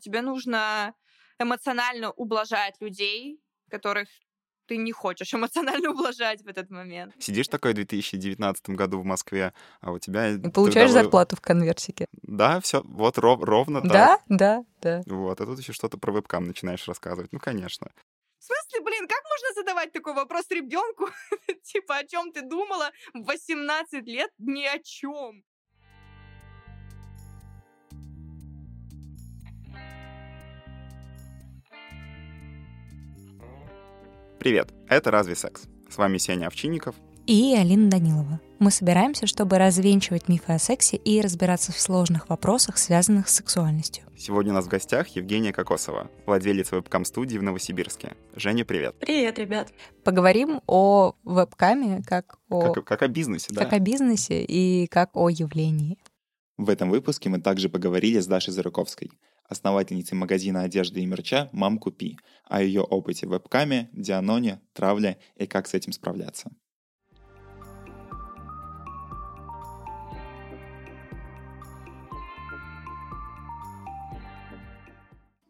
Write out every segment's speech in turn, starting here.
Тебе нужно эмоционально ублажать людей, которых ты не хочешь эмоционально ублажать в этот момент. Сидишь такой в 2019 году в Москве, а у тебя... И получаешь трудовой... зарплату в конверсике. Да, все, вот ров, ровно так. Да, да, да. Вот, а тут еще что-то про вебкам начинаешь рассказывать. Ну, конечно. В смысле, блин, как можно задавать такой вопрос ребенку? типа, о чем ты думала в 18 лет? Ни о чем. Привет, это «Разве секс?». С вами Сеня Овчинников и Алина Данилова. Мы собираемся, чтобы развенчивать мифы о сексе и разбираться в сложных вопросах, связанных с сексуальностью. Сегодня у нас в гостях Евгения Кокосова, владелец вебкам-студии в Новосибирске. Женя, привет. Привет, ребят. Поговорим о вебкаме как о... Как, как о бизнесе, да. Как о бизнесе и как о явлении. В этом выпуске мы также поговорили с Дашей Заруковской, основательницей магазина одежды и мерча «Мам, купи», о ее опыте в вебкаме, дианоне, травле и как с этим справляться.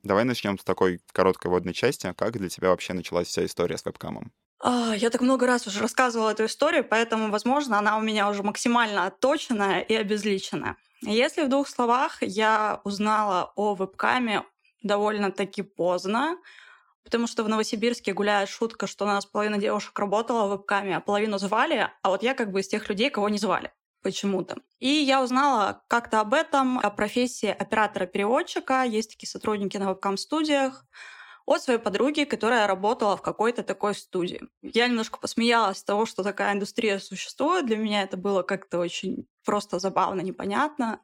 Давай начнем с такой короткой водной части. Как для тебя вообще началась вся история с вебкамом? А, я так много раз уже рассказывала эту историю, поэтому, возможно, она у меня уже максимально отточенная и обезличенная. Если в двух словах, я узнала о вебкаме довольно-таки поздно, потому что в Новосибирске гуляет шутка, что у нас половина девушек работала в вебкаме, а половину звали, а вот я как бы из тех людей, кого не звали почему-то. И я узнала как-то об этом, о профессии оператора-переводчика. Есть такие сотрудники на вебкам-студиях от своей подруги, которая работала в какой-то такой студии. Я немножко посмеялась того, что такая индустрия существует. Для меня это было как-то очень просто забавно, непонятно.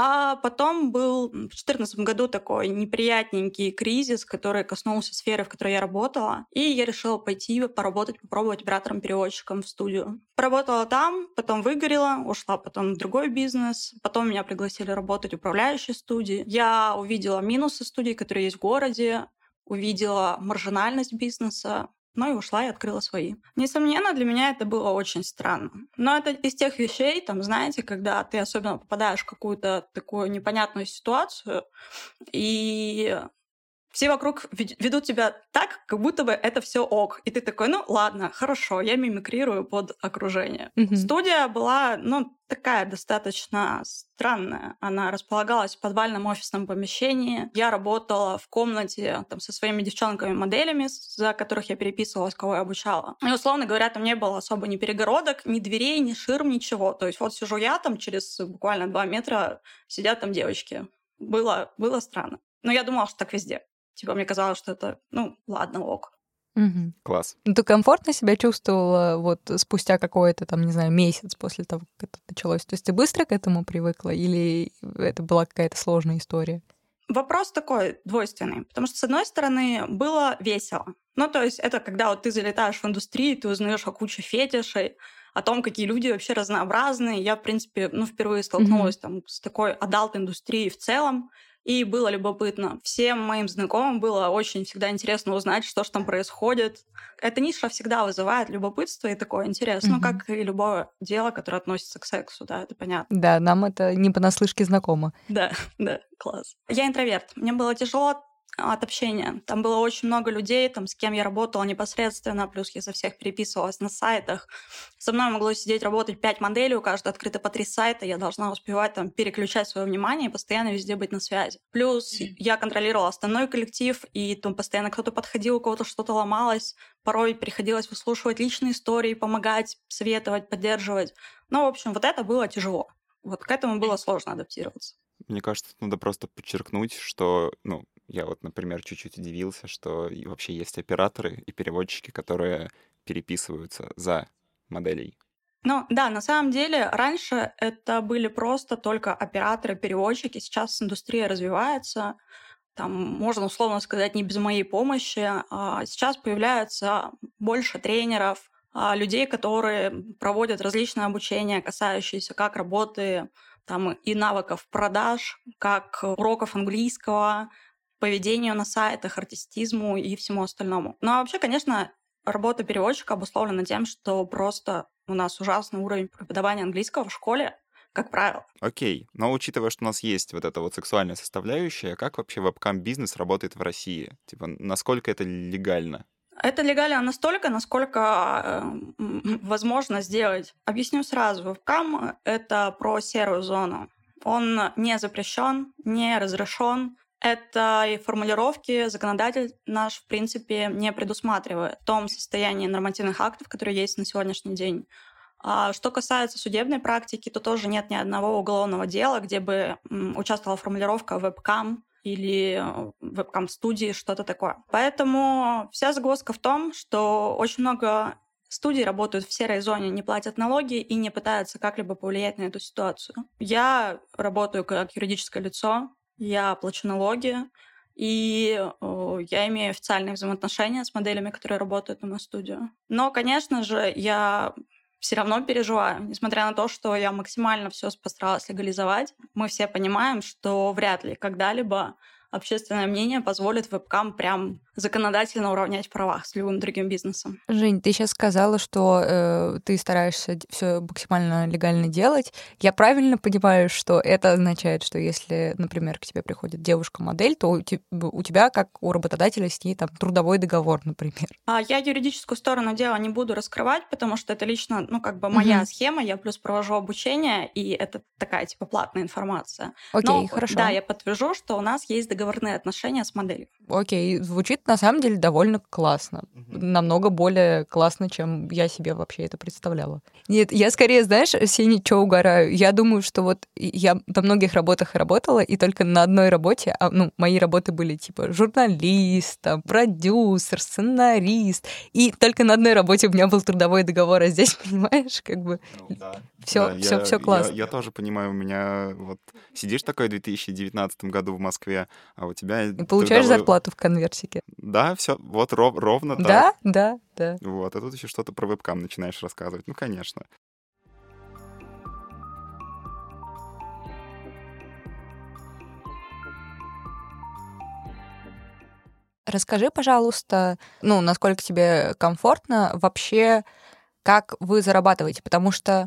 А потом был в 2014 году такой неприятненький кризис, который коснулся сферы, в которой я работала. И я решила пойти поработать, попробовать оператором-переводчиком в студию. Поработала там, потом выгорела, ушла потом в другой бизнес. Потом меня пригласили работать в управляющей студии. Я увидела минусы студии, которые есть в городе увидела маржинальность бизнеса, ну и ушла и открыла свои. Несомненно, для меня это было очень странно. Но это из тех вещей, там, знаете, когда ты особенно попадаешь в какую-то такую непонятную ситуацию, и все вокруг ведут тебя так, как будто бы это все ок. И ты такой, ну ладно, хорошо, я мимикрирую под окружение. Mm-hmm. Студия была, ну, такая достаточно странная. Она располагалась в подвальном офисном помещении. Я работала в комнате там, со своими девчонками-моделями, за которых я переписывалась, кого я обучала. И, условно говоря, там не было особо ни перегородок, ни дверей, ни ширм, ничего. То есть вот сижу я там, через буквально два метра сидят там девочки. Было, было странно. Но я думала, что так везде. Типа, мне казалось, что это, ну, ладно, ок. Угу. Класс. Ну, ты комфортно себя чувствовала вот спустя какой-то там, не знаю, месяц после того, как это началось? То есть ты быстро к этому привыкла или это была какая-то сложная история? Вопрос такой двойственный, потому что, с одной стороны, было весело. Ну, то есть это когда вот ты залетаешь в индустрию, ты узнаешь о куче фетишей, о том, какие люди вообще разнообразные. Я, в принципе, ну, впервые столкнулась mm-hmm. там с такой adult -индустрией в целом. И было любопытно. Всем моим знакомым было очень всегда интересно узнать, что же там происходит. Эта ниша всегда вызывает любопытство и такой интерес. Mm-hmm. Ну, как и любое дело, которое относится к сексу, да, это понятно. Да, нам это не понаслышке знакомо. Да, да, класс. Я интроверт. Мне было тяжело от общения. Там было очень много людей, там, с кем я работала непосредственно, плюс я за всех переписывалась на сайтах. Со мной могло сидеть работать пять моделей, у каждой открыто по три сайта, я должна успевать там переключать свое внимание и постоянно везде быть на связи. Плюс я контролировала остальной коллектив, и там постоянно кто-то подходил, у кого-то что-то ломалось, порой приходилось выслушивать личные истории, помогать, советовать, поддерживать. Ну, в общем, вот это было тяжело. Вот к этому было сложно адаптироваться. Мне кажется, надо просто подчеркнуть, что, ну, я вот, например, чуть-чуть удивился, что вообще есть операторы и переводчики, которые переписываются за моделей. Ну да, на самом деле раньше это были просто только операторы, переводчики. Сейчас индустрия развивается. Там можно условно сказать не без моей помощи. А сейчас появляется больше тренеров, а, людей, которые проводят различные обучения, касающиеся как работы там и навыков продаж, как уроков английского, поведению на сайтах, артистизму и всему остальному. Ну а вообще, конечно, работа переводчика обусловлена тем, что просто у нас ужасный уровень преподавания английского в школе. как правило. Окей, но учитывая, что у нас есть вот эта вот сексуальная составляющая, как вообще вебкам-бизнес работает в России? Типа, насколько это легально? Это легально настолько, насколько э, возможно сделать. Объясню сразу. Вебкам — это про серую зону. Он не запрещен, не разрешен. Это и формулировки законодатель наш, в принципе, не предусматривает в том состоянии нормативных актов, которые есть на сегодняшний день. А что касается судебной практики, то тоже нет ни одного уголовного дела, где бы участвовала формулировка вебкам или э, вебкам-студии, что-то такое. Поэтому вся загвоздка в том, что очень много студий работают в серой зоне, не платят налоги и не пытаются как-либо повлиять на эту ситуацию. Я работаю как юридическое лицо, я плачу налоги, и э, я имею официальные взаимоотношения с моделями, которые работают на мою студию. Но, конечно же, я все равно переживаю, несмотря на то, что я максимально все постаралась легализовать. Мы все понимаем, что вряд ли когда-либо общественное мнение позволит вебкам прям законодательно уравнять правах с любым другим бизнесом. Жень, ты сейчас сказала, что э, ты стараешься все максимально легально делать. Я правильно понимаю, что это означает, что если, например, к тебе приходит девушка-модель, то у, te- у тебя, как у работодателя, с ней там трудовой договор, например. А я юридическую сторону дела не буду раскрывать, потому что это лично, ну, как бы моя mm-hmm. схема, я плюс провожу обучение, и это такая, типа, платная информация. Окей, okay, хорошо. Да, я подтвержу, что у нас есть договорные отношения с моделью. Окей, звучит на самом деле довольно классно. Угу. Намного более классно, чем я себе вообще это представляла. Нет, я скорее, знаешь, все ничего угораю. Я думаю, что вот я на многих работах работала, и только на одной работе, а, ну, мои работы были типа журналист, там, продюсер, сценарист, и только на одной работе у меня был трудовой договор, а здесь, понимаешь, как бы ну, да. все, да, все, я, все классно. Я, я тоже понимаю, у меня вот сидишь такой в 2019 году в Москве, а у тебя... И получаешь трудовой... зарплату в конвертике. Да, все, вот ров, ровно так. Да, да, да. Вот, а тут еще что-то про вебкам начинаешь рассказывать. Ну, конечно. Расскажи, пожалуйста, ну, насколько тебе комфортно вообще, как вы зарабатываете, потому что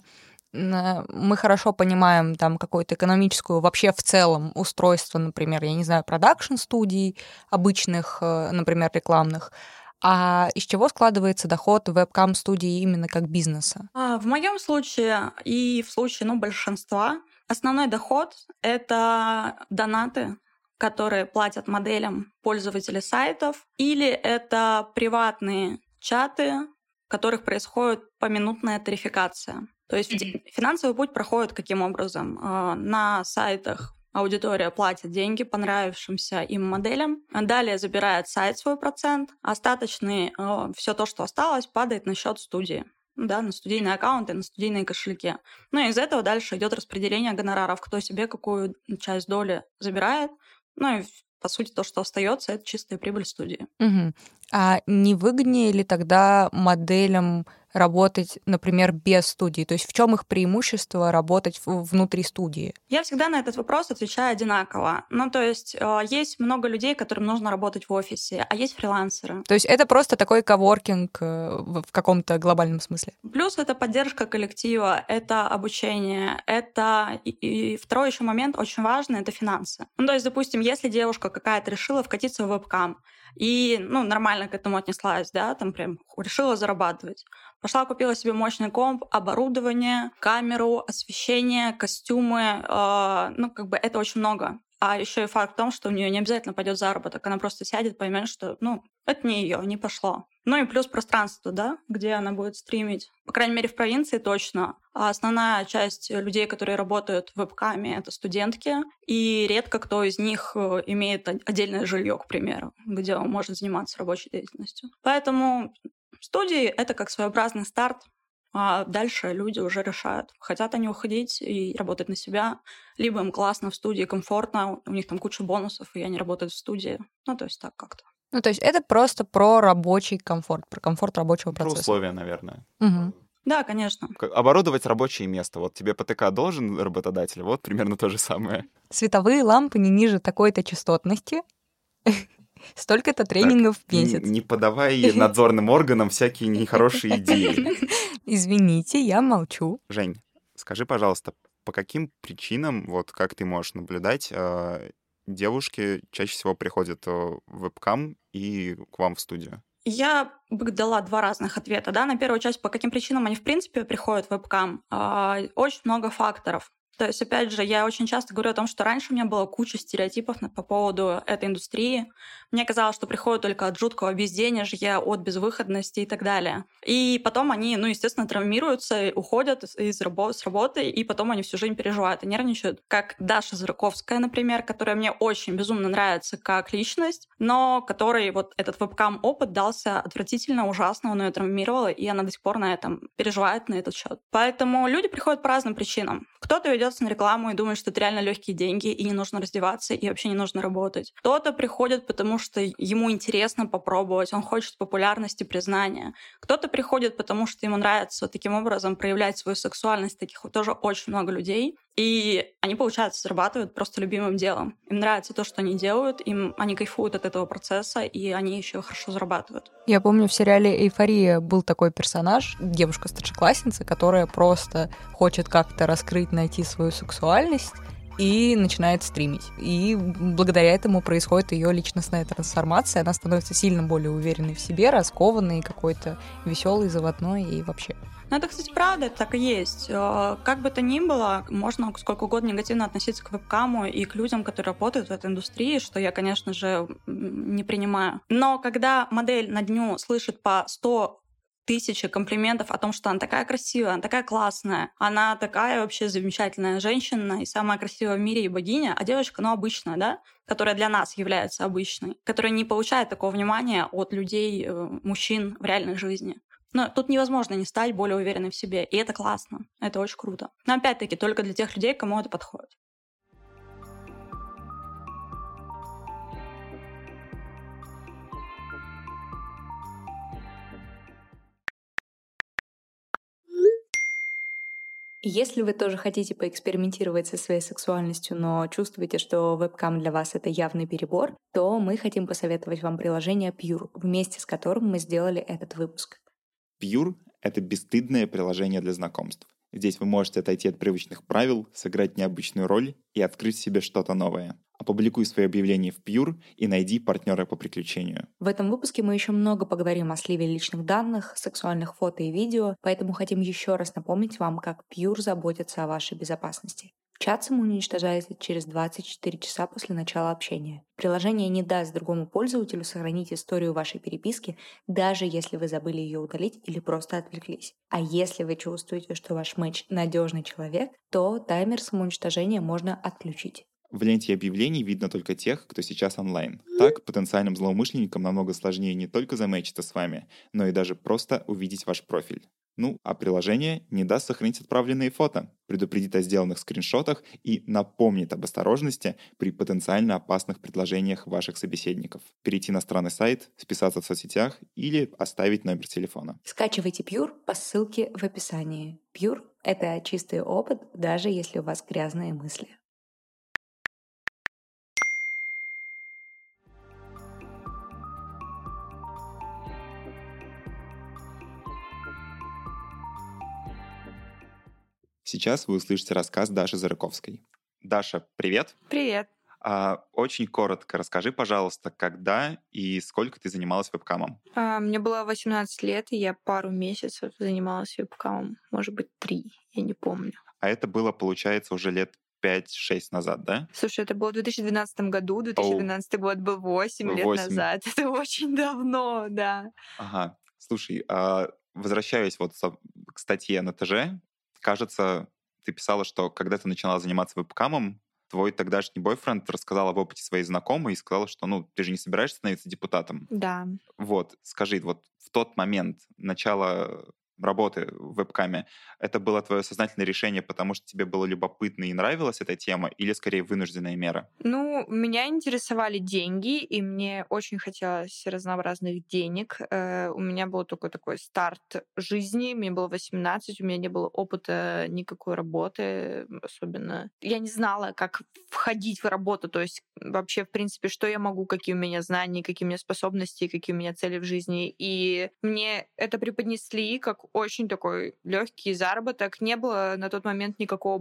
мы хорошо понимаем там какую-то экономическую вообще в целом устройство, например, я не знаю, продакшн-студий обычных, э, например, рекламных, а из чего складывается доход вебкам-студии именно как бизнеса? А, в моем случае и в случае ну, большинства основной доход — это донаты, которые платят моделям пользователи сайтов, или это приватные чаты, в которых происходит поминутная тарификация. То есть финансовый путь проходит каким образом? А, на сайтах аудитория платит деньги понравившимся им моделям, далее забирает сайт свой процент, остаточный, а, все то, что осталось, падает на счет студии да, на студийные аккаунты, на студийные кошельки. Ну и из этого дальше идет распределение гонораров, кто себе какую часть доли забирает. Ну и по сути, то, что остается, это чистая прибыль студии. Угу. А не выгоднее ли тогда моделям работать, например, без студии? То есть в чем их преимущество работать внутри студии? Я всегда на этот вопрос отвечаю одинаково. Ну, то есть э, есть много людей, которым нужно работать в офисе, а есть фрилансеры. То есть это просто такой коворкинг э, в каком-то глобальном смысле? Плюс это поддержка коллектива, это обучение, это... И, и второй еще момент очень важный — это финансы. Ну, то есть, допустим, если девушка какая-то решила вкатиться в вебкам, и, ну, нормально к этому отнеслась, да, там прям решила зарабатывать. Пошла, купила себе мощный комп, оборудование, камеру, освещение, костюмы. Э, ну, как бы это очень много. А еще и факт в том, что у нее не обязательно пойдет заработок. Она просто сядет, поймет, что, ну, это не ее, не пошло. Ну и плюс пространство, да, где она будет стримить. По крайней мере, в провинции точно. А основная часть людей, которые работают в вебкаме, это студентки. И редко кто из них э, имеет отдельное жилье, к примеру, где он может заниматься рабочей деятельностью. Поэтому студии — это как своеобразный старт, а дальше люди уже решают, хотят они уходить и работать на себя, либо им классно в студии, комфортно, у них там куча бонусов, и они работают в студии. Ну, то есть так как-то. Ну, то есть это просто про рабочий комфорт, про комфорт рабочего процесса. Про условия, наверное. Угу. Да, конечно. Оборудовать рабочее место. Вот тебе ПТК должен работодатель, вот примерно то же самое. Световые лампы не ниже такой-то частотности. Столько-то тренингов так, в месяц. Не подавай надзорным органам всякие нехорошие идеи. Извините, я молчу. Жень, скажи, пожалуйста, по каким причинам, вот как ты можешь наблюдать, а, девушки чаще всего приходят э, в вебкам и к вам в студию? Я бы дала два разных ответа. Да? На первую часть, по каким причинам они в принципе приходят в вебкам. А, очень много факторов. То есть, опять же, я очень часто говорю о том, что раньше у меня была куча стереотипов по поводу этой индустрии. Мне казалось, что приходят только от жуткого безденежья, от безвыходности и так далее. И потом они, ну, естественно, травмируются, уходят из рабо- с работы, и потом они всю жизнь переживают и нервничают. Как Даша Зырковская, например, которая мне очень безумно нравится как личность, но которой вот этот вебкам-опыт дался отвратительно, ужасно, он ее травмировал, и она до сих пор на этом переживает на этот счет. Поэтому люди приходят по разным причинам. Кто-то ведет ведется на рекламу и думает, что это реально легкие деньги, и не нужно раздеваться, и вообще не нужно работать. Кто-то приходит, потому что ему интересно попробовать, он хочет популярности, признания. Кто-то приходит, потому что ему нравится таким образом проявлять свою сексуальность. Таких тоже очень много людей. И они, получается, зарабатывают просто любимым делом. Им нравится то, что они делают, им они кайфуют от этого процесса, и они еще хорошо зарабатывают. Я помню, в сериале «Эйфория» был такой персонаж, девушка-старшеклассница, которая просто хочет как-то раскрыть, найти свою сексуальность, и начинает стримить. И благодаря этому происходит ее личностная трансформация. Она становится сильно более уверенной в себе, раскованной, какой-то веселой, заводной и вообще. Ну, это, кстати, правда, это так и есть. Э, как бы то ни было, можно сколько угодно негативно относиться к вебкаму и к людям, которые работают в этой индустрии, что я, конечно же, не принимаю. Но когда модель на дню слышит по 100 тысячи комплиментов о том, что она такая красивая, она такая классная, она такая вообще замечательная женщина и самая красивая в мире и богиня, а девочка, ну, обычная, да, которая для нас является обычной, которая не получает такого внимания от людей, э, мужчин в реальной жизни. Но тут невозможно не стать более уверенной в себе, и это классно, это очень круто. Но опять-таки только для тех людей, кому это подходит. Если вы тоже хотите поэкспериментировать со своей сексуальностью, но чувствуете, что вебкам для вас это явный перебор, то мы хотим посоветовать вам приложение Pure, вместе с которым мы сделали этот выпуск. Pure — это бесстыдное приложение для знакомств. Здесь вы можете отойти от привычных правил, сыграть необычную роль и открыть себе что-то новое. Опубликуй свои объявления в Pure и найди партнера по приключению. В этом выпуске мы еще много поговорим о сливе личных данных, сексуальных фото и видео, поэтому хотим еще раз напомнить вам, как Pure заботится о вашей безопасности. Чат самоуничтожается через 24 часа после начала общения. Приложение не даст другому пользователю сохранить историю вашей переписки, даже если вы забыли ее удалить или просто отвлеклись. А если вы чувствуете, что ваш матч надежный человек, то таймер самоуничтожения можно отключить. В ленте объявлений видно только тех, кто сейчас онлайн. Так, потенциальным злоумышленникам намного сложнее не только заметиться с вами, но и даже просто увидеть ваш профиль. Ну, а приложение не даст сохранить отправленные фото, предупредит о сделанных скриншотах и напомнит об осторожности при потенциально опасных предложениях ваших собеседников. Перейти на странный сайт, списаться в соцсетях или оставить номер телефона. Скачивайте Pure по ссылке в описании. Pure — это чистый опыт, даже если у вас грязные мысли. Сейчас вы услышите рассказ Даши Зарыковской. Даша, привет. Привет. А, очень коротко расскажи, пожалуйста, когда и сколько ты занималась вебкамом? А, мне было 18 лет, и я пару месяцев занималась вебкамом. Может быть, три, я не помню. А это было, получается, уже лет 5-6 назад, да? Слушай, это было в 2012 году, 2012 Оу. год был 8, 8 лет назад. Это очень давно, да. Ага. Слушай, а возвращаясь вот к статье на ТЖ, кажется, ты писала, что когда ты начала заниматься вебкамом, твой тогдашний бойфренд рассказал об опыте своей знакомой и сказал, что, ну, ты же не собираешься становиться депутатом. Да. Вот, скажи, вот в тот момент начала работы в вебкаме, это было твое сознательное решение, потому что тебе было любопытно и нравилась эта тема, или скорее вынужденная мера? Ну, меня интересовали деньги, и мне очень хотелось разнообразных денег. Э, у меня был только такой старт жизни, мне было 18, у меня не было опыта никакой работы особенно. Я не знала, как входить в работу, то есть вообще, в принципе, что я могу, какие у меня знания, какие у меня способности, какие у меня цели в жизни. И мне это преподнесли как очень такой легкий заработок. Не было на тот момент никакого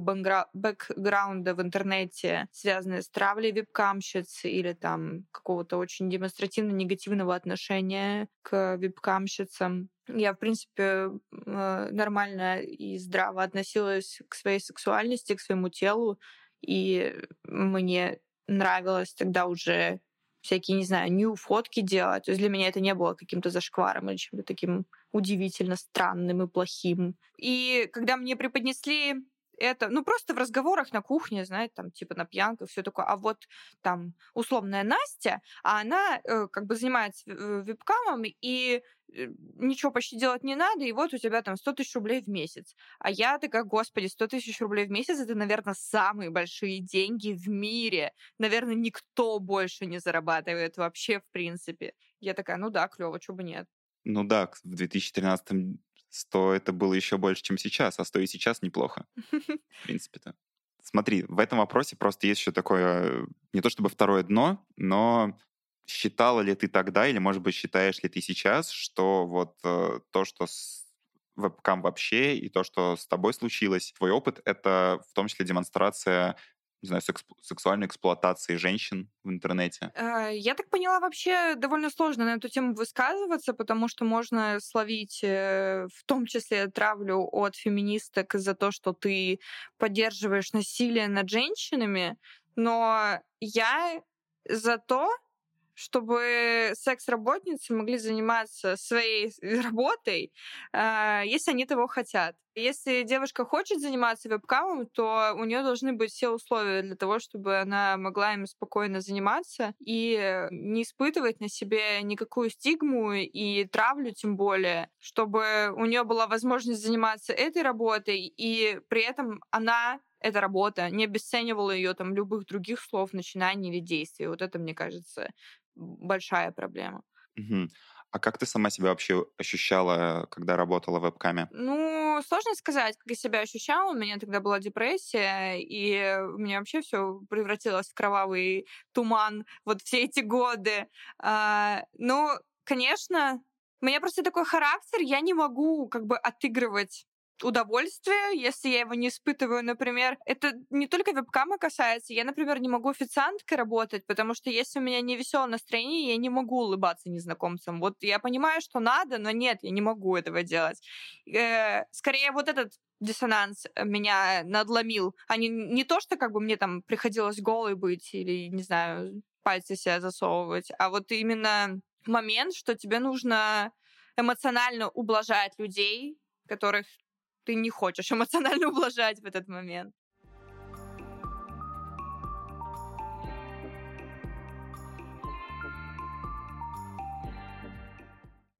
бэкграунда в интернете, связанного с травлей вебкамщиц или там какого-то очень демонстративно негативного отношения к вебкамщицам. Я, в принципе, э, нормально и здраво относилась к своей сексуальности, к своему телу, и мне нравилось тогда уже всякие, не знаю, нью фотки делать. То есть для меня это не было каким-то зашкваром или чем-то таким удивительно странным и плохим. И когда мне преподнесли это, ну, просто в разговорах на кухне, знаете, там, типа на пьянках, все такое. А вот там условная Настя, а она э, как бы занимается э, вебкамом, и э, ничего почти делать не надо, и вот у тебя там 100 тысяч рублей в месяц. А я такая, господи, 100 тысяч рублей в месяц — это, наверное, самые большие деньги в мире. Наверное, никто больше не зарабатывает вообще, в принципе. Я такая, ну да, клево, чего бы нет. Ну да, в 2013 100 это было еще больше, чем сейчас, а 100 и сейчас неплохо, в принципе-то. Смотри, в этом вопросе просто есть еще такое, не то чтобы второе дно, но считала ли ты тогда, или, может быть, считаешь ли ты сейчас, что вот э, то, что с вебкам вообще, и то, что с тобой случилось, твой опыт — это в том числе демонстрация не знаю, секс сексуальной эксплуатации женщин в интернете? Э, я так поняла, вообще довольно сложно на эту тему высказываться, потому что можно словить э, в том числе травлю от феминисток за то, что ты поддерживаешь насилие над женщинами, но я за то, чтобы секс-работницы могли заниматься своей работой, а, если они того хотят. Если девушка хочет заниматься вебкамом, то у нее должны быть все условия для того, чтобы она могла им спокойно заниматься и не испытывать на себе никакую стигму и травлю тем более, чтобы у нее была возможность заниматься этой работой, и при этом она эта работа, не обесценивала ее там любых других слов, начинаний или действий. Вот это, мне кажется, большая проблема. Угу. А как ты сама себя вообще ощущала, когда работала в вебкаме? Ну, сложно сказать, как я себя ощущала. У меня тогда была депрессия, и у меня вообще все превратилось в кровавый туман вот все эти годы. А, ну, конечно, у меня просто такой характер, я не могу как бы отыгрывать удовольствие, если я его не испытываю, например. Это не только вебкама касается. Я, например, не могу официанткой работать, потому что если у меня не веселое настроение, я не могу улыбаться незнакомцам. Вот я понимаю, что надо, но нет, я не могу этого делать. Э, скорее, вот этот диссонанс меня надломил, а не, не то, что как бы мне там приходилось голой быть или, не знаю, пальцы себя засовывать, а вот именно момент, что тебе нужно эмоционально ублажать людей, которых ты не хочешь эмоционально ублажать в этот момент.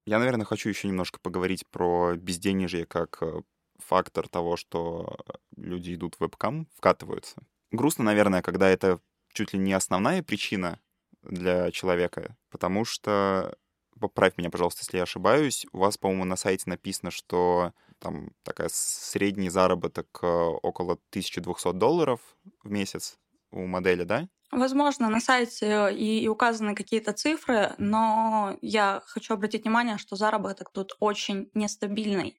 Я, наверное, хочу еще немножко поговорить про безденежье как э, фактор того, что люди идут в вебкам, вкатываются. Грустно, наверное, когда это чуть ли не основная причина для человека, потому что, поправь меня, пожалуйста, если я ошибаюсь, у вас, по-моему, на сайте написано, что там такая средний заработок э, около 1200 долларов в месяц у модели, да? Возможно, на сайте и, и указаны какие-то цифры, но я хочу обратить внимание, что заработок тут очень нестабильный.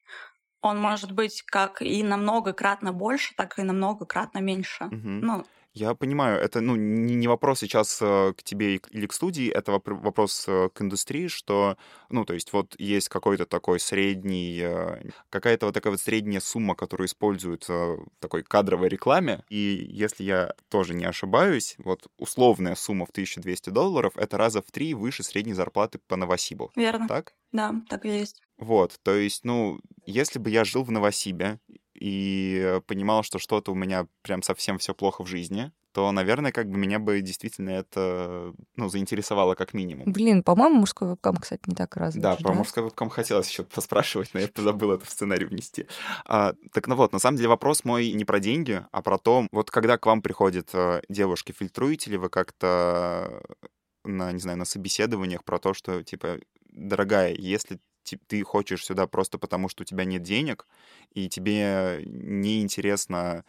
Он может быть как и намного кратно больше, так и намного кратно меньше. Угу. Ну, я понимаю, это ну, не, вопрос сейчас э, к тебе или к студии, это вопрос э, к индустрии, что, ну, то есть вот есть какой-то такой средний, э, какая-то вот такая вот средняя сумма, которую используют в такой кадровой рекламе, и если я тоже не ошибаюсь, вот условная сумма в 1200 долларов — это раза в три выше средней зарплаты по Новосибу. Верно. Так? Да, так и есть. Вот, то есть, ну, если бы я жил в Новосибе, и понимал, что что-то у меня прям совсем все плохо в жизни, то, наверное, как бы меня бы действительно это, ну, заинтересовало как минимум. Блин, по-моему, мужской вебкам, кстати, не так развит. Да, про да? мужской вебкам хотелось еще поспрашивать, но я забыл это в сценарий внести. А, так ну вот, на самом деле вопрос мой не про деньги, а про то, вот когда к вам приходят э, девушки, фильтруете ли вы как-то на, не знаю, на собеседованиях про то, что, типа, дорогая, если ты хочешь сюда просто потому, что у тебя нет денег, и тебе неинтересно,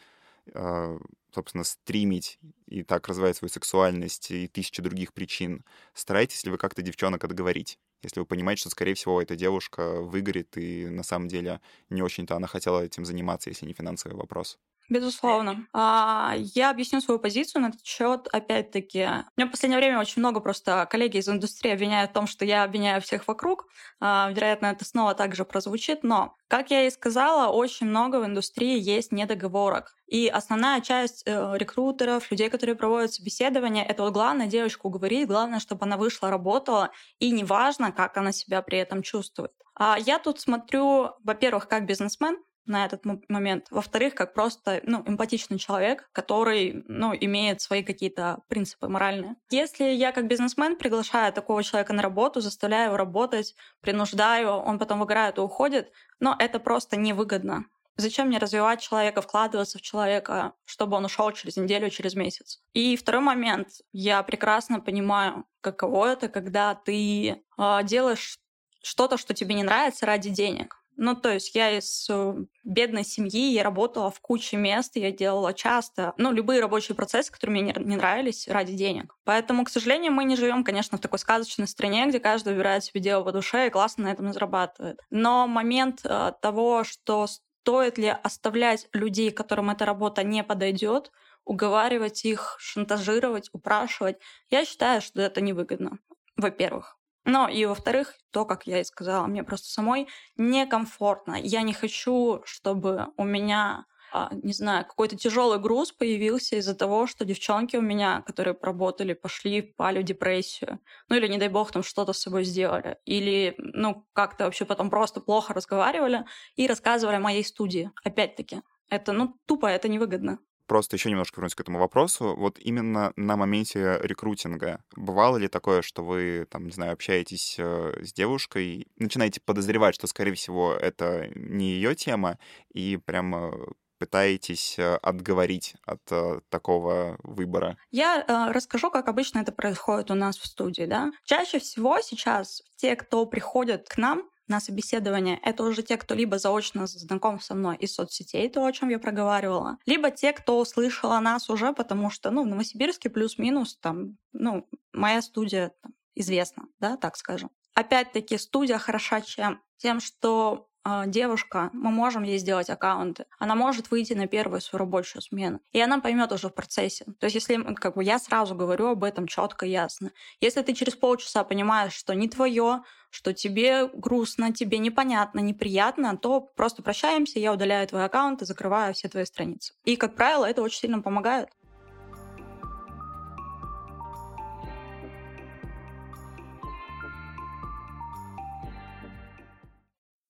э, собственно, стримить и так развивать свою сексуальность и тысячи других причин. Старайтесь ли вы как-то девчонок отговорить? Если вы понимаете, что, скорее всего, эта девушка выгорит, и на самом деле не очень-то она хотела этим заниматься, если не финансовый вопрос. Безусловно. А, я объясню свою позицию на этот счет. Опять-таки, у меня в последнее время очень много просто коллеги из индустрии обвиняют в том, что я обвиняю всех вокруг. А, вероятно, это снова также прозвучит, но, как я и сказала, очень много в индустрии есть недоговорок. И основная часть э, рекрутеров, людей, которые проводят собеседование, это вот главное девочку уговорить, главное, чтобы она вышла, работала, и неважно, как она себя при этом чувствует. А я тут смотрю, во-первых, как бизнесмен, на этот момент. Во-вторых, как просто ну, эмпатичный человек, который ну, имеет свои какие-то принципы моральные. Если я как бизнесмен приглашаю такого человека на работу, заставляю его работать, принуждаю, он потом выгорает и уходит, но это просто невыгодно. Зачем мне развивать человека, вкладываться в человека, чтобы он ушел через неделю, через месяц? И второй момент. Я прекрасно понимаю, каково это, когда ты э, делаешь что-то, что тебе не нравится ради денег. Ну, то есть я из э, бедной семьи, я работала в куче мест, я делала часто, ну, любые рабочие процессы, которые мне не нравились ради денег. Поэтому, к сожалению, мы не живем, конечно, в такой сказочной стране, где каждый выбирает себе дело по душе и классно на этом зарабатывает. Но момент э, того, что стоит ли оставлять людей, которым эта работа не подойдет, уговаривать их, шантажировать, упрашивать, я считаю, что это невыгодно. Во-первых. Но и во-вторых, то, как я и сказала, мне просто самой некомфортно. Я не хочу, чтобы у меня а, не знаю, какой-то тяжелый груз появился из-за того, что девчонки у меня, которые поработали, пошли, пали в депрессию. Ну или, не дай бог, там что-то с собой сделали. Или, ну, как-то вообще потом просто плохо разговаривали и рассказывали о моей студии. Опять-таки, это, ну, тупо, это невыгодно просто еще немножко вернусь к этому вопросу. Вот именно на моменте рекрутинга бывало ли такое, что вы, там, не знаю, общаетесь э, с девушкой, начинаете подозревать, что, скорее всего, это не ее тема, и прямо пытаетесь э, отговорить от э, такого выбора? Я э, расскажу, как обычно это происходит у нас в студии. Да? Чаще всего сейчас те, кто приходят к нам, на собеседование, это уже те, кто либо заочно знаком со мной из соцсетей, то, о чем я проговаривала, либо те, кто услышал о нас уже, потому что, ну, в Новосибирске плюс-минус, там, ну, моя студия там, известна, да, так скажем. Опять-таки, студия хороша чем? Тем, что девушка, мы можем ей сделать аккаунты, она может выйти на первую свою рабочую смену, и она поймет уже в процессе. То есть, если как бы я сразу говорю об этом четко, ясно. Если ты через полчаса понимаешь, что не твое, что тебе грустно, тебе непонятно, неприятно, то просто прощаемся, я удаляю твой аккаунт и закрываю все твои страницы. И, как правило, это очень сильно помогает.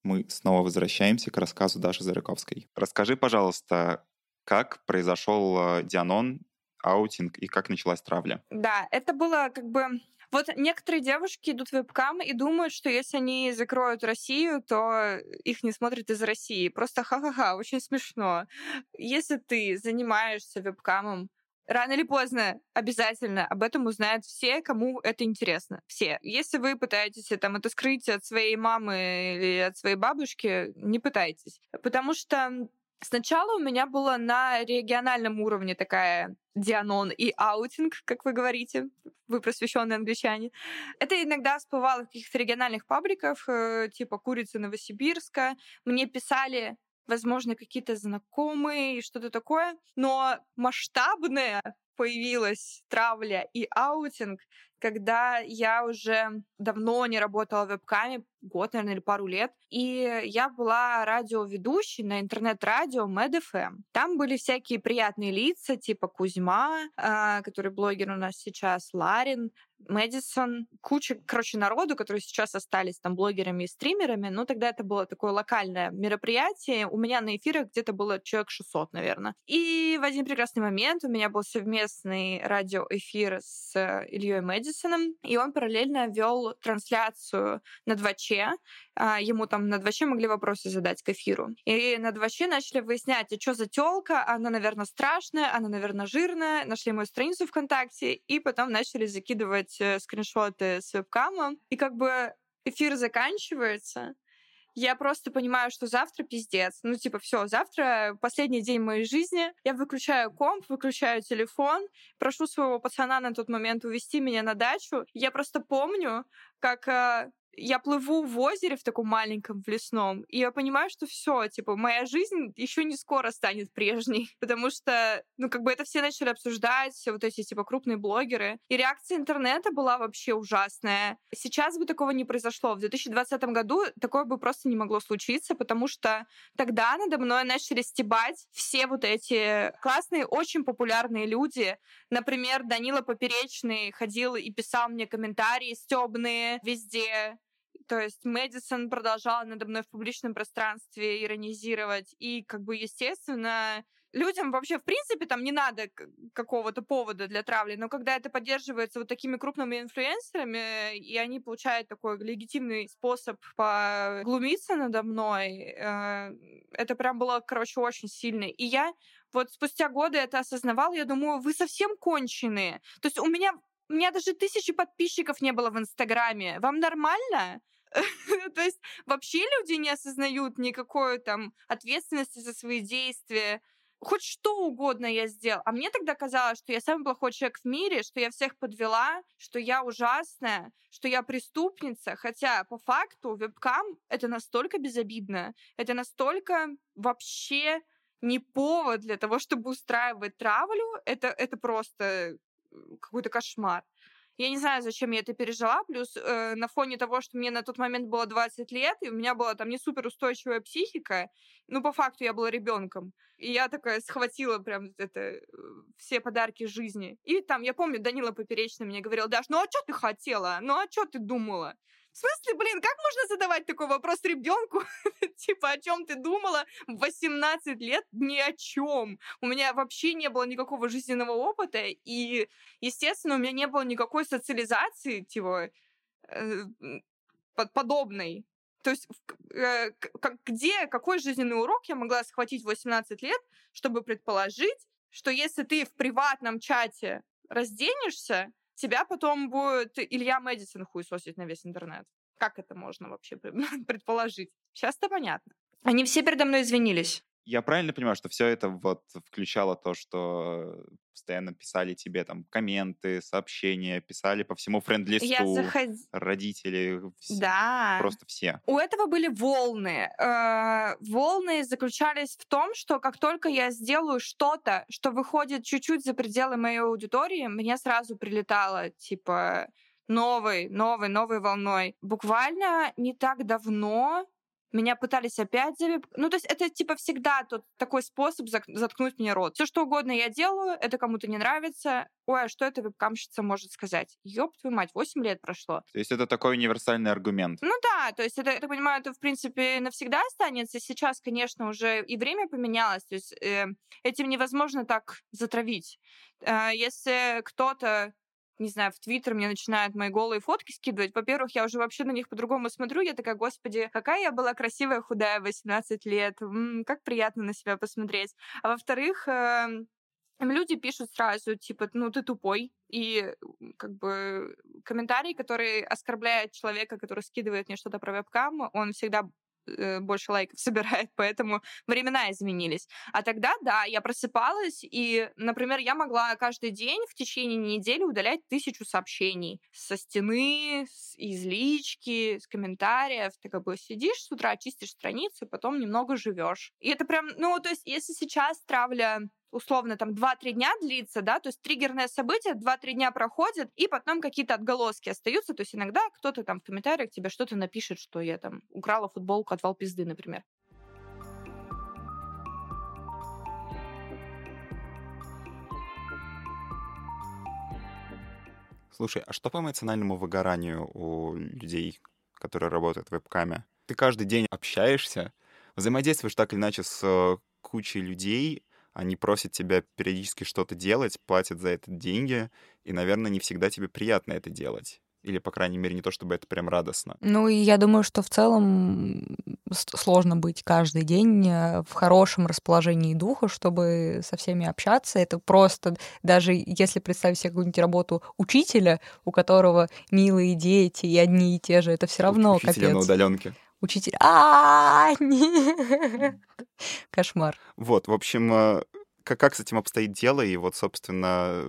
Мы снова возвращаемся к рассказу Даши Зарыковской. Расскажи, пожалуйста, как произошел э, Дианон, аутинг и как началась травля? Да, это было как бы вот некоторые девушки идут в вебкам и думают, что если они закроют Россию, то их не смотрят из России. Просто ха-ха-ха, очень смешно. Если ты занимаешься вебкамом, рано или поздно обязательно об этом узнают все, кому это интересно. Все. Если вы пытаетесь там, это скрыть от своей мамы или от своей бабушки, не пытайтесь. Потому что Сначала у меня было на региональном уровне такая деанон и аутинг, как вы говорите, вы просвещенные англичане. Это иногда всплывало в каких-то региональных пабликах, э, типа «Курица Новосибирска». Мне писали возможно, какие-то знакомые и что-то такое, но масштабная появилась травля и аутинг, когда я уже давно не работала в вебкаме, год, наверное, или пару лет, и я была радиоведущей на интернет-радио MedFM. Там были всякие приятные лица, типа Кузьма, а, который блогер у нас сейчас, Ларин, Мэдисон, куча, короче, народу, которые сейчас остались там блогерами и стримерами, но тогда это было такое локальное мероприятие. У меня на эфирах где-то было человек 600, наверное. И в один прекрасный момент у меня был совместный радиоэфир с Ильей Мэдисоном, и он параллельно вел трансляцию на 2Ч. А, ему там на 2Ч могли вопросы задать к эфиру. И на 2Ч начали выяснять, а что за телка, она, наверное, страшная, она, наверное, жирная. Нашли мою страницу ВКонтакте, и потом начали закидывать делать э, скриншоты с вебкамом, и как бы эфир заканчивается, я просто понимаю, что завтра пиздец. Ну, типа, все, завтра последний день моей жизни. Я выключаю комп, выключаю телефон, прошу своего пацана на тот момент увезти меня на дачу. Я просто помню, как э, я плыву в озере в таком маленьком, в лесном, и я понимаю, что все, типа, моя жизнь еще не скоро станет прежней, потому что, ну, как бы это все начали обсуждать, все вот эти, типа, крупные блогеры, и реакция интернета была вообще ужасная. Сейчас бы такого не произошло. В 2020 году такое бы просто не могло случиться, потому что тогда надо мной начали стебать все вот эти классные, очень популярные люди. Например, Данила Поперечный ходил и писал мне комментарии стебные везде. То есть Мэдисон продолжал надо мной в публичном пространстве иронизировать. И, как бы, естественно, людям вообще, в принципе, там не надо какого-то повода для травли, но когда это поддерживается вот такими крупными инфлюенсерами, и они получают такой легитимный способ поглумиться надо мной, э, это прям было, короче, очень сильно. И я вот спустя годы это осознавала, я думаю, вы совсем конченые. То есть у меня у меня даже тысячи подписчиков не было в Инстаграме. Вам нормально? То есть вообще люди не осознают никакой там ответственности за свои действия. Хоть что угодно я сделал. А мне тогда казалось, что я самый плохой человек в мире, что я всех подвела, что я ужасная, что я преступница. Хотя по факту вебкам это настолько безобидно, это настолько вообще не повод для того, чтобы устраивать травлю. Это, это просто какой-то кошмар. Я не знаю, зачем я это пережила, плюс э, на фоне того, что мне на тот момент было 20 лет, и у меня была там не супер устойчивая психика, ну, по факту я была ребенком. И я такая схватила прям это, все подарки жизни. И там, я помню, Данила Поперечный мне говорил, Даш, ну а что ты хотела? Ну а что ты думала? В смысле, блин, как можно задавать такой вопрос ребенку? типа, о чем ты думала в 18 лет? Ни о чем. У меня вообще не было никакого жизненного опыта, и, естественно, у меня не было никакой социализации, типа, э, подобной. То есть э, где, какой жизненный урок я могла схватить в 18 лет, чтобы предположить, что если ты в приватном чате разденешься, тебя потом будет Илья Мэдисон хуесосить на весь интернет. Как это можно вообще предположить? Сейчас-то понятно. Они все передо мной извинились. Я правильно понимаю, что все это вот включало то, что постоянно писали тебе там комменты, сообщения, писали по всему френд-листу, заход... родители, все, да. просто все. У этого были волны. Э, волны заключались в том, что как только я сделаю что-то, что выходит чуть-чуть за пределы моей аудитории, мне сразу прилетало, типа, новой, новой, новой волной. Буквально не так давно меня пытались опять завип... Ну, то есть это типа всегда тот такой способ заткнуть мне рот. Все что угодно я делаю, это кому-то не нравится. Ой, а что эта вебкамщица может сказать? Ёб твою мать, 8 лет прошло. То есть это такой универсальный аргумент. Ну да, то есть это, я так понимаю, это в принципе навсегда останется. Сейчас, конечно, уже и время поменялось. То есть э, этим невозможно так затравить. Э, если кто-то не знаю, в Твиттер мне начинают мои голые фотки скидывать. Во-первых, я уже вообще на них по-другому смотрю. Я такая, господи, какая я была красивая, худая, 18 лет. М-м, как приятно на себя посмотреть. А во-вторых, э, люди пишут сразу, типа, ну, ты тупой. И как бы комментарий, который оскорбляет человека, который скидывает мне что-то про вебкам, он всегда больше лайков собирает, поэтому времена изменились. А тогда, да, я просыпалась, и, например, я могла каждый день в течение недели удалять тысячу сообщений со стены, с, из лички, с комментариев. Ты как бы сидишь с утра, чистишь страницу, потом немного живешь. И это прям, ну, то есть, если сейчас травля условно там 2-3 дня длится, да, то есть триггерное событие 2-3 дня проходит, и потом какие-то отголоски остаются, то есть иногда кто-то там в комментариях тебе что-то напишет, что я там украла футболку, отвал пизды, например. Слушай, а что по эмоциональному выгоранию у людей, которые работают в вебкаме? Ты каждый день общаешься, взаимодействуешь так или иначе с э, кучей людей, они просят тебя периодически что-то делать, платят за это деньги, и, наверное, не всегда тебе приятно это делать. Или, по крайней мере, не то, чтобы это прям радостно. Ну, и я думаю, что в целом сложно быть каждый день э, в хорошем расположении духа, чтобы со всеми общаться. Это просто, даже если представить себе какую-нибудь работу учителя, у которого милые дети и одни и те же, это все равно Учителя капец. на удаленке учитель. А, нет. Кошмар. Вот, в общем, э, как, как с этим обстоит дело, и вот, собственно,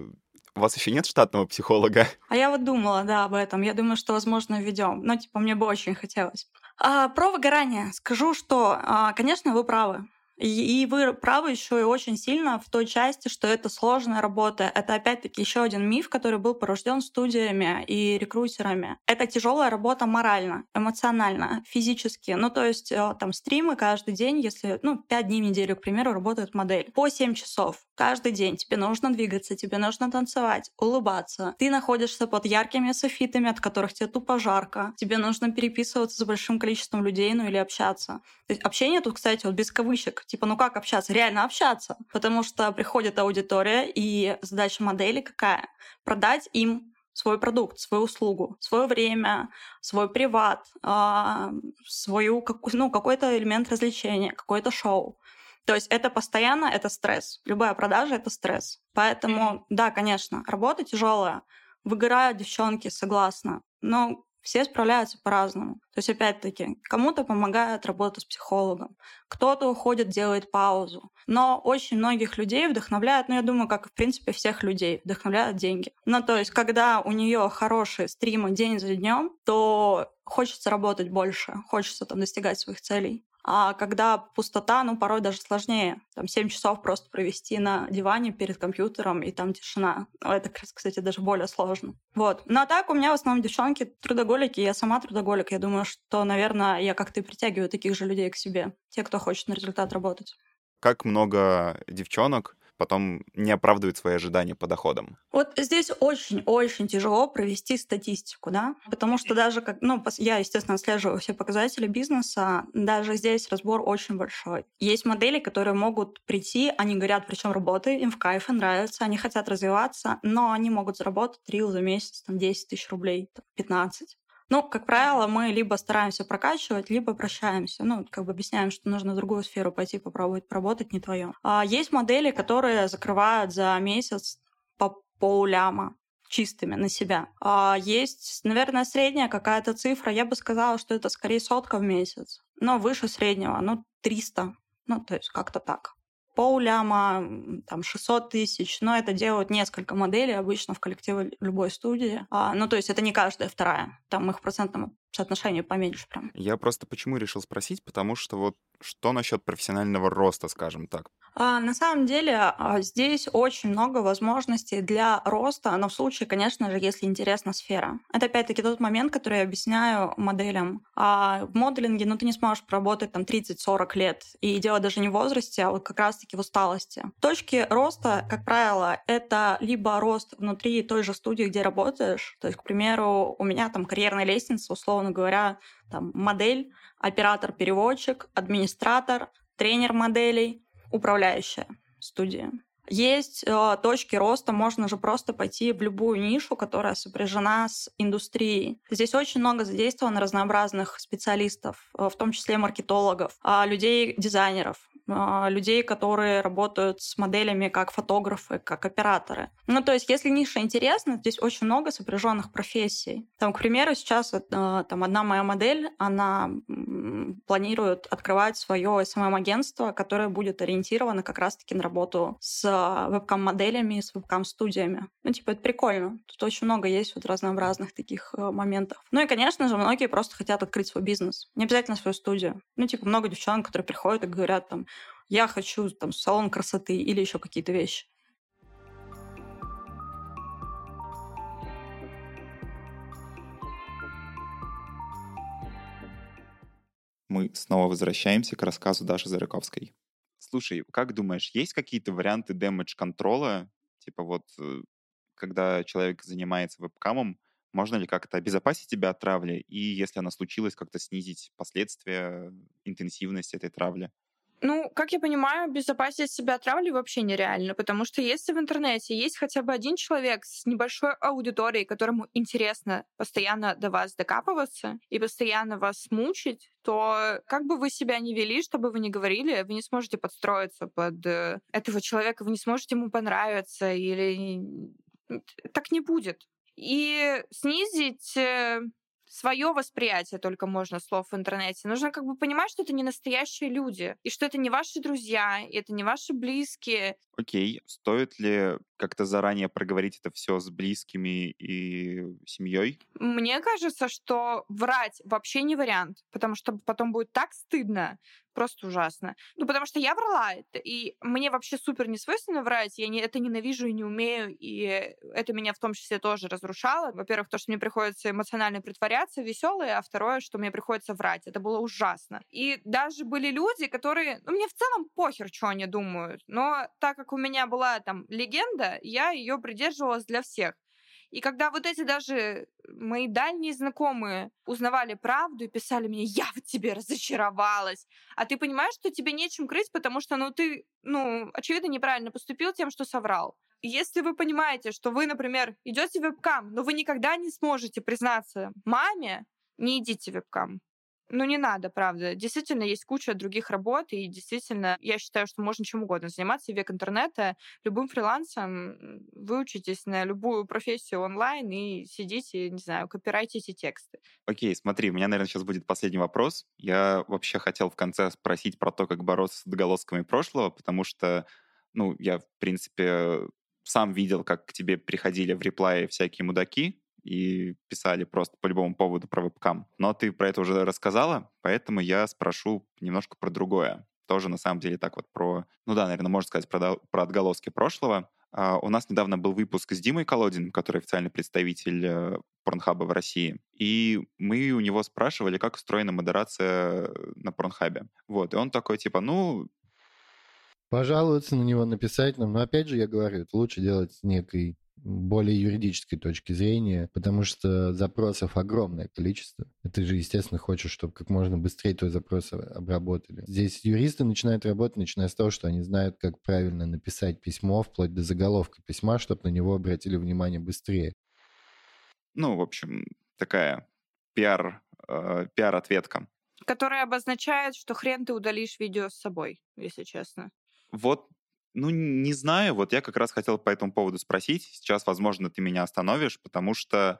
У вас еще нет штатного психолога? А я вот думала, да, об этом. Я думаю, что, возможно, введем. Но, типа, мне бы очень хотелось. А, про выгорание. Скажу, что, а, конечно, вы правы. И вы правы еще и очень сильно в той части, что это сложная работа. Это опять-таки еще один миф, который был порожден студиями и рекрутерами. Это тяжелая работа морально, эмоционально, физически. Ну, то есть э, там стримы каждый день, если, ну, 5 дней в неделю, к примеру, работает модель. По 7 часов каждый день. Тебе нужно двигаться, тебе нужно танцевать, улыбаться. Ты находишься под яркими софитами, от которых тебе тупо жарко. Тебе нужно переписываться с большим количеством людей, ну или общаться. То есть общение тут, кстати, вот без кавычек Типа, ну как общаться? Реально общаться. Потому что приходит аудитория, и задача модели какая? Продать им свой продукт, свою услугу, свое время, свой приват, э, свою, ну, какой-то элемент развлечения, какое-то шоу. То есть это постоянно, это стресс. Любая продажа — это стресс. Поэтому, да, конечно, работа тяжелая. Выгорают девчонки, согласна. Но все справляются по-разному. То есть, опять-таки, кому-то помогает работа с психологом, кто-то уходит, делает паузу. Но очень многих людей вдохновляет, ну, я думаю, как, в принципе, всех людей, вдохновляют деньги. Ну, то есть, когда у нее хорошие стримы день за днем, то хочется работать больше, хочется там достигать своих целей. А когда пустота, ну, порой даже сложнее. Там 7 часов просто провести на диване перед компьютером, и там тишина. Ну, это, кстати, даже более сложно. Вот. Ну, а так у меня в основном девчонки трудоголики, я сама трудоголик. Я думаю, что, наверное, я как-то и притягиваю таких же людей к себе. Те, кто хочет на результат работать. Как много девчонок потом не оправдывает свои ожидания по доходам. Вот здесь очень-очень тяжело провести статистику, да, потому что даже как, ну, я, естественно, отслеживаю все показатели бизнеса, даже здесь разбор очень большой. Есть модели, которые могут прийти, они говорят, причем работы, им в кайф нравится, они хотят развиваться, но они могут заработать рил за месяц, там, 10 тысяч рублей, 15. Ну, как правило, мы либо стараемся прокачивать, либо прощаемся. Ну, как бы объясняем, что нужно в другую сферу пойти попробовать поработать, не твое. А есть модели, которые закрывают за месяц по полляма чистыми на себя. А есть, наверное, средняя какая-то цифра. Я бы сказала, что это скорее сотка в месяц. Но выше среднего, ну, 300. Ну, то есть как-то так полляма, там 600 тысяч, но это делают несколько моделей обычно в коллективе любой студии. А, ну, то есть это не каждая вторая, там их в процентном соотношении поменьше прям. Я просто почему решил спросить, потому что вот что насчет профессионального роста, скажем так? А, на самом деле а, здесь очень много возможностей для роста, но в случае, конечно же, если интересна сфера. Это опять-таки тот момент, который я объясняю моделям. А в моделинге, ну, ты не сможешь проработать там 30-40 лет. И дело даже не в возрасте, а вот как раз-таки в усталости. Точки роста, как правило, это либо рост внутри той же студии, где работаешь. То есть, к примеру, у меня там карьерная лестница, условно говоря, там модель, оператор-переводчик, администратор, тренер моделей, управляющая студия. Есть э, точки роста, можно же просто пойти в любую нишу, которая сопряжена с индустрией. Здесь очень много задействовано разнообразных специалистов, э, в том числе маркетологов, э, людей-дизайнеров, а, людей, которые работают с моделями как фотографы, как операторы. Ну, то есть, если ниша интересна, здесь очень много сопряженных профессий. Там, к примеру, сейчас а, там одна моя модель, она планирует открывать свое SMM-агентство, которое будет ориентировано как раз-таки на работу с вебкам-моделями, с вебкам-студиями. Ну, типа, это прикольно. Тут очень много есть вот разнообразных таких э, моментов. Ну и, конечно же, многие просто хотят открыть свой бизнес. Не обязательно свою студию. Ну, типа, много девчонок, которые приходят и говорят там, я хочу там салон красоты или еще какие-то вещи. Мы снова возвращаемся к рассказу Даши Зарыковской. Слушай, как думаешь, есть какие-то варианты дэмэдж-контрола? Типа вот, э, когда человек занимается вебкамом, можно ли как-то обезопасить тебя от травли? И если она случилась, как-то снизить последствия, интенсивность этой травли? Ну, как я понимаю, безопасить себя от травли вообще нереально, потому что если в интернете есть хотя бы один человек с небольшой аудиторией, которому интересно постоянно до вас докапываться и постоянно вас мучить, то как бы вы себя ни вели, чтобы вы ни говорили, вы не сможете подстроиться под э, этого человека, вы не сможете ему понравиться или так не будет. И снизить э, свое восприятие только можно слов в интернете. Нужно как бы понимать, что это не настоящие люди, и что это не ваши друзья, и это не ваши близкие. Окей, стоит ли как-то заранее проговорить это все с близкими и семьей? Мне кажется, что врать вообще не вариант, потому что потом будет так стыдно, просто ужасно. Ну, потому что я врала, и мне вообще супер не свойственно врать, я не, это ненавижу и не умею, и это меня в том числе тоже разрушало. Во-первых, то, что мне приходится эмоционально притворяться, веселые, а второе, что мне приходится врать. Это было ужасно. И даже были люди, которые... Ну, мне в целом похер, что они думают, но так как у меня была там легенда, я ее придерживалась для всех. И когда вот эти даже мои дальние знакомые узнавали правду и писали мне, я в тебе разочаровалась, а ты понимаешь, что тебе нечем крыть, потому что, ну, ты, ну, очевидно, неправильно поступил тем, что соврал. Если вы понимаете, что вы, например, идете в вебкам, но вы никогда не сможете признаться маме, не идите в вебкам. Ну, не надо, правда. Действительно, есть куча других работ, и действительно, я считаю, что можно чем угодно заниматься. Век интернета, любым фрилансом выучитесь на любую профессию онлайн и сидите, не знаю, копирайтите тексты. Окей, смотри, у меня, наверное, сейчас будет последний вопрос. Я вообще хотел в конце спросить про то, как бороться с доголосками прошлого, потому что, ну, я, в принципе, сам видел, как к тебе приходили в реплае всякие мудаки, и писали просто по любому поводу про вебкам. Но ты про это уже рассказала, поэтому я спрошу немножко про другое. Тоже на самом деле так вот про, ну да, наверное, можно сказать про, про отголоски прошлого. Uh, у нас недавно был выпуск с Димой Колодиным, который официальный представитель uh, Порнхаба в России. И мы у него спрашивали, как устроена модерация на Порнхабе. Вот, и он такой, типа, ну... Пожаловаться на него, написать нам. Но опять же, я говорю, это лучше делать с некой более юридической точки зрения, потому что запросов огромное количество. И ты же, естественно, хочешь, чтобы как можно быстрее твой запрос обработали. Здесь юристы начинают работать, начиная с того, что они знают, как правильно написать письмо, вплоть до заголовка письма, чтобы на него обратили внимание быстрее. Ну, в общем, такая пиар, э, пиар-ответка. Которая обозначает, что хрен ты удалишь видео с собой, если честно. Вот ну, не знаю. Вот я как раз хотел по этому поводу спросить. Сейчас, возможно, ты меня остановишь, потому что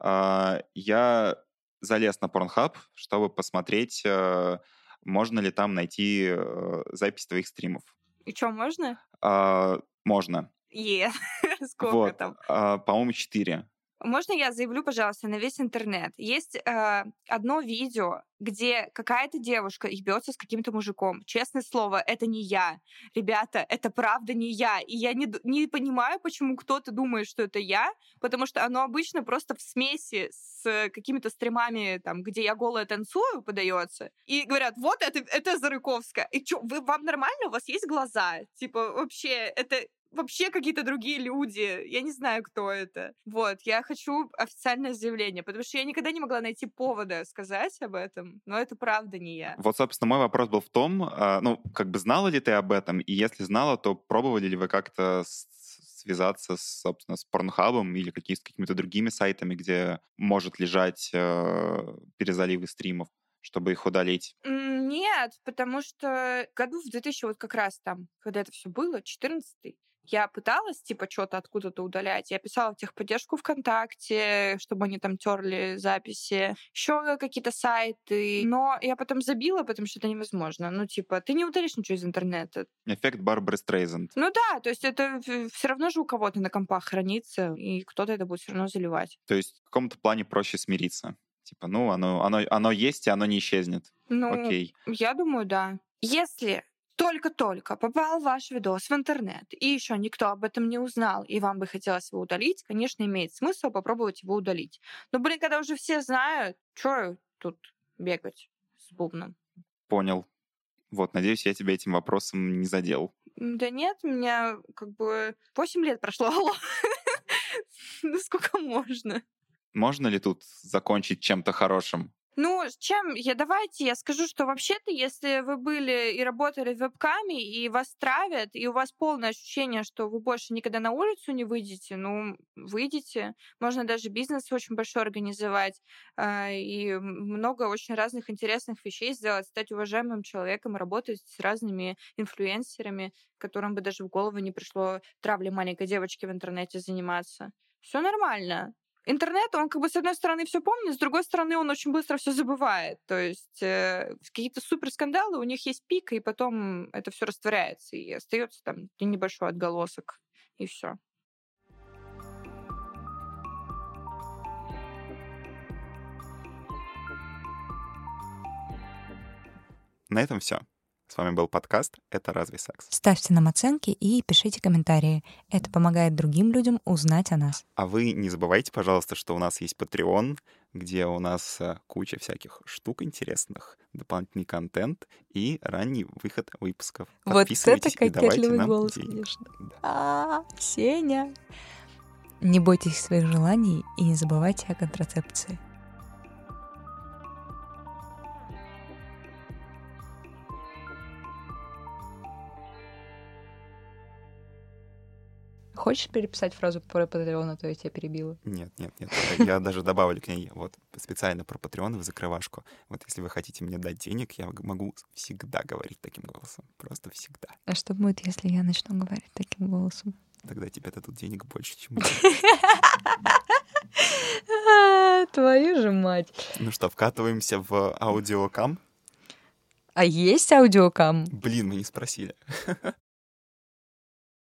э, я залез на Pornhub, чтобы посмотреть, э, можно ли там найти э, запись твоих стримов. И что, можно? Э, можно. Е, сколько вот. там? Э, по-моему, четыре. Можно я заявлю, пожалуйста, на весь интернет? Есть э, одно видео, где какая-то девушка ебется с каким-то мужиком. Честное слово, это не я. Ребята, это правда не я. И я не, не понимаю, почему кто-то думает, что это я, потому что оно обычно просто в смеси с какими-то стримами, там, где я голая танцую, подается. И говорят, вот это, это Зарыковская. И что, вы, вам нормально? У вас есть глаза? Типа, вообще, это вообще какие-то другие люди. Я не знаю, кто это. Вот, я хочу официальное заявление, потому что я никогда не могла найти повода сказать об этом, но это правда не я. Вот, собственно, мой вопрос был в том, а, ну, как бы знала ли ты об этом, и если знала, то пробовали ли вы как-то связаться, с, собственно, с Порнхабом или какими- с какими-то другими сайтами, где может лежать э, перезаливы стримов, чтобы их удалить? Нет, потому что году в 2000 вот как раз там, когда это все было, 14 я пыталась, типа, что-то откуда-то удалять. Я писала в техподдержку ВКонтакте, чтобы они там терли записи, еще какие-то сайты. Но я потом забила, потому что это невозможно. Ну, типа, ты не удалишь ничего из интернета. Эффект Барбары Стрейзенд. Ну да, то есть это все равно же у кого-то на компах хранится, и кто-то это будет все равно заливать. То есть в каком-то плане проще смириться. Типа, ну, оно, оно, оно есть, и оно не исчезнет. Ну, Окей. я думаю, да. Если только-только попал ваш видос в интернет, и еще никто об этом не узнал, и вам бы хотелось его удалить, конечно, имеет смысл попробовать его удалить. Но, блин, когда уже все знают, что тут бегать с бубном? Понял. Вот, надеюсь, я тебя этим вопросом не задел. Да нет, меня как бы 8 лет прошло. Ну сколько можно? Можно ли тут закончить чем-то хорошим? Ну, чем я давайте я скажу, что вообще-то, если вы были и работали вебками, и вас травят, и у вас полное ощущение, что вы больше никогда на улицу не выйдете, ну, выйдете. Можно даже бизнес очень большой организовать, э, и много очень разных интересных вещей сделать, стать уважаемым человеком, работать с разными инфлюенсерами, которым бы даже в голову не пришло травлей маленькой девочки в интернете заниматься. Все нормально интернет, он как бы с одной стороны все помнит, с другой стороны он очень быстро все забывает. То есть э, какие-то супер скандалы, у них есть пик, и потом это все растворяется, и остается там небольшой отголосок, и все. На этом все. С вами был подкаст «Это разве секс?». Ставьте нам оценки и пишите комментарии. Это помогает другим людям узнать о нас. А вы не забывайте, пожалуйста, что у нас есть Patreon, где у нас э, куча всяких штук интересных, дополнительный контент и ранний выход выпусков. Вот это кокетливый голос, денег. конечно. Да. А, Сеня. Не бойтесь своих желаний и не забывайте о контрацепции. Хочешь переписать фразу про Patreon, а то я тебя перебила? Нет, нет, нет. Я даже добавлю к ней вот специально про Patreon в закрывашку. Вот если вы хотите мне дать денег, я могу всегда говорить таким голосом. Просто всегда. А что будет, если я начну говорить таким голосом? Тогда тебе дадут денег больше, чем. А, Твою же мать. Ну что, вкатываемся в аудиокам? А есть аудиокам? Блин, мы не спросили.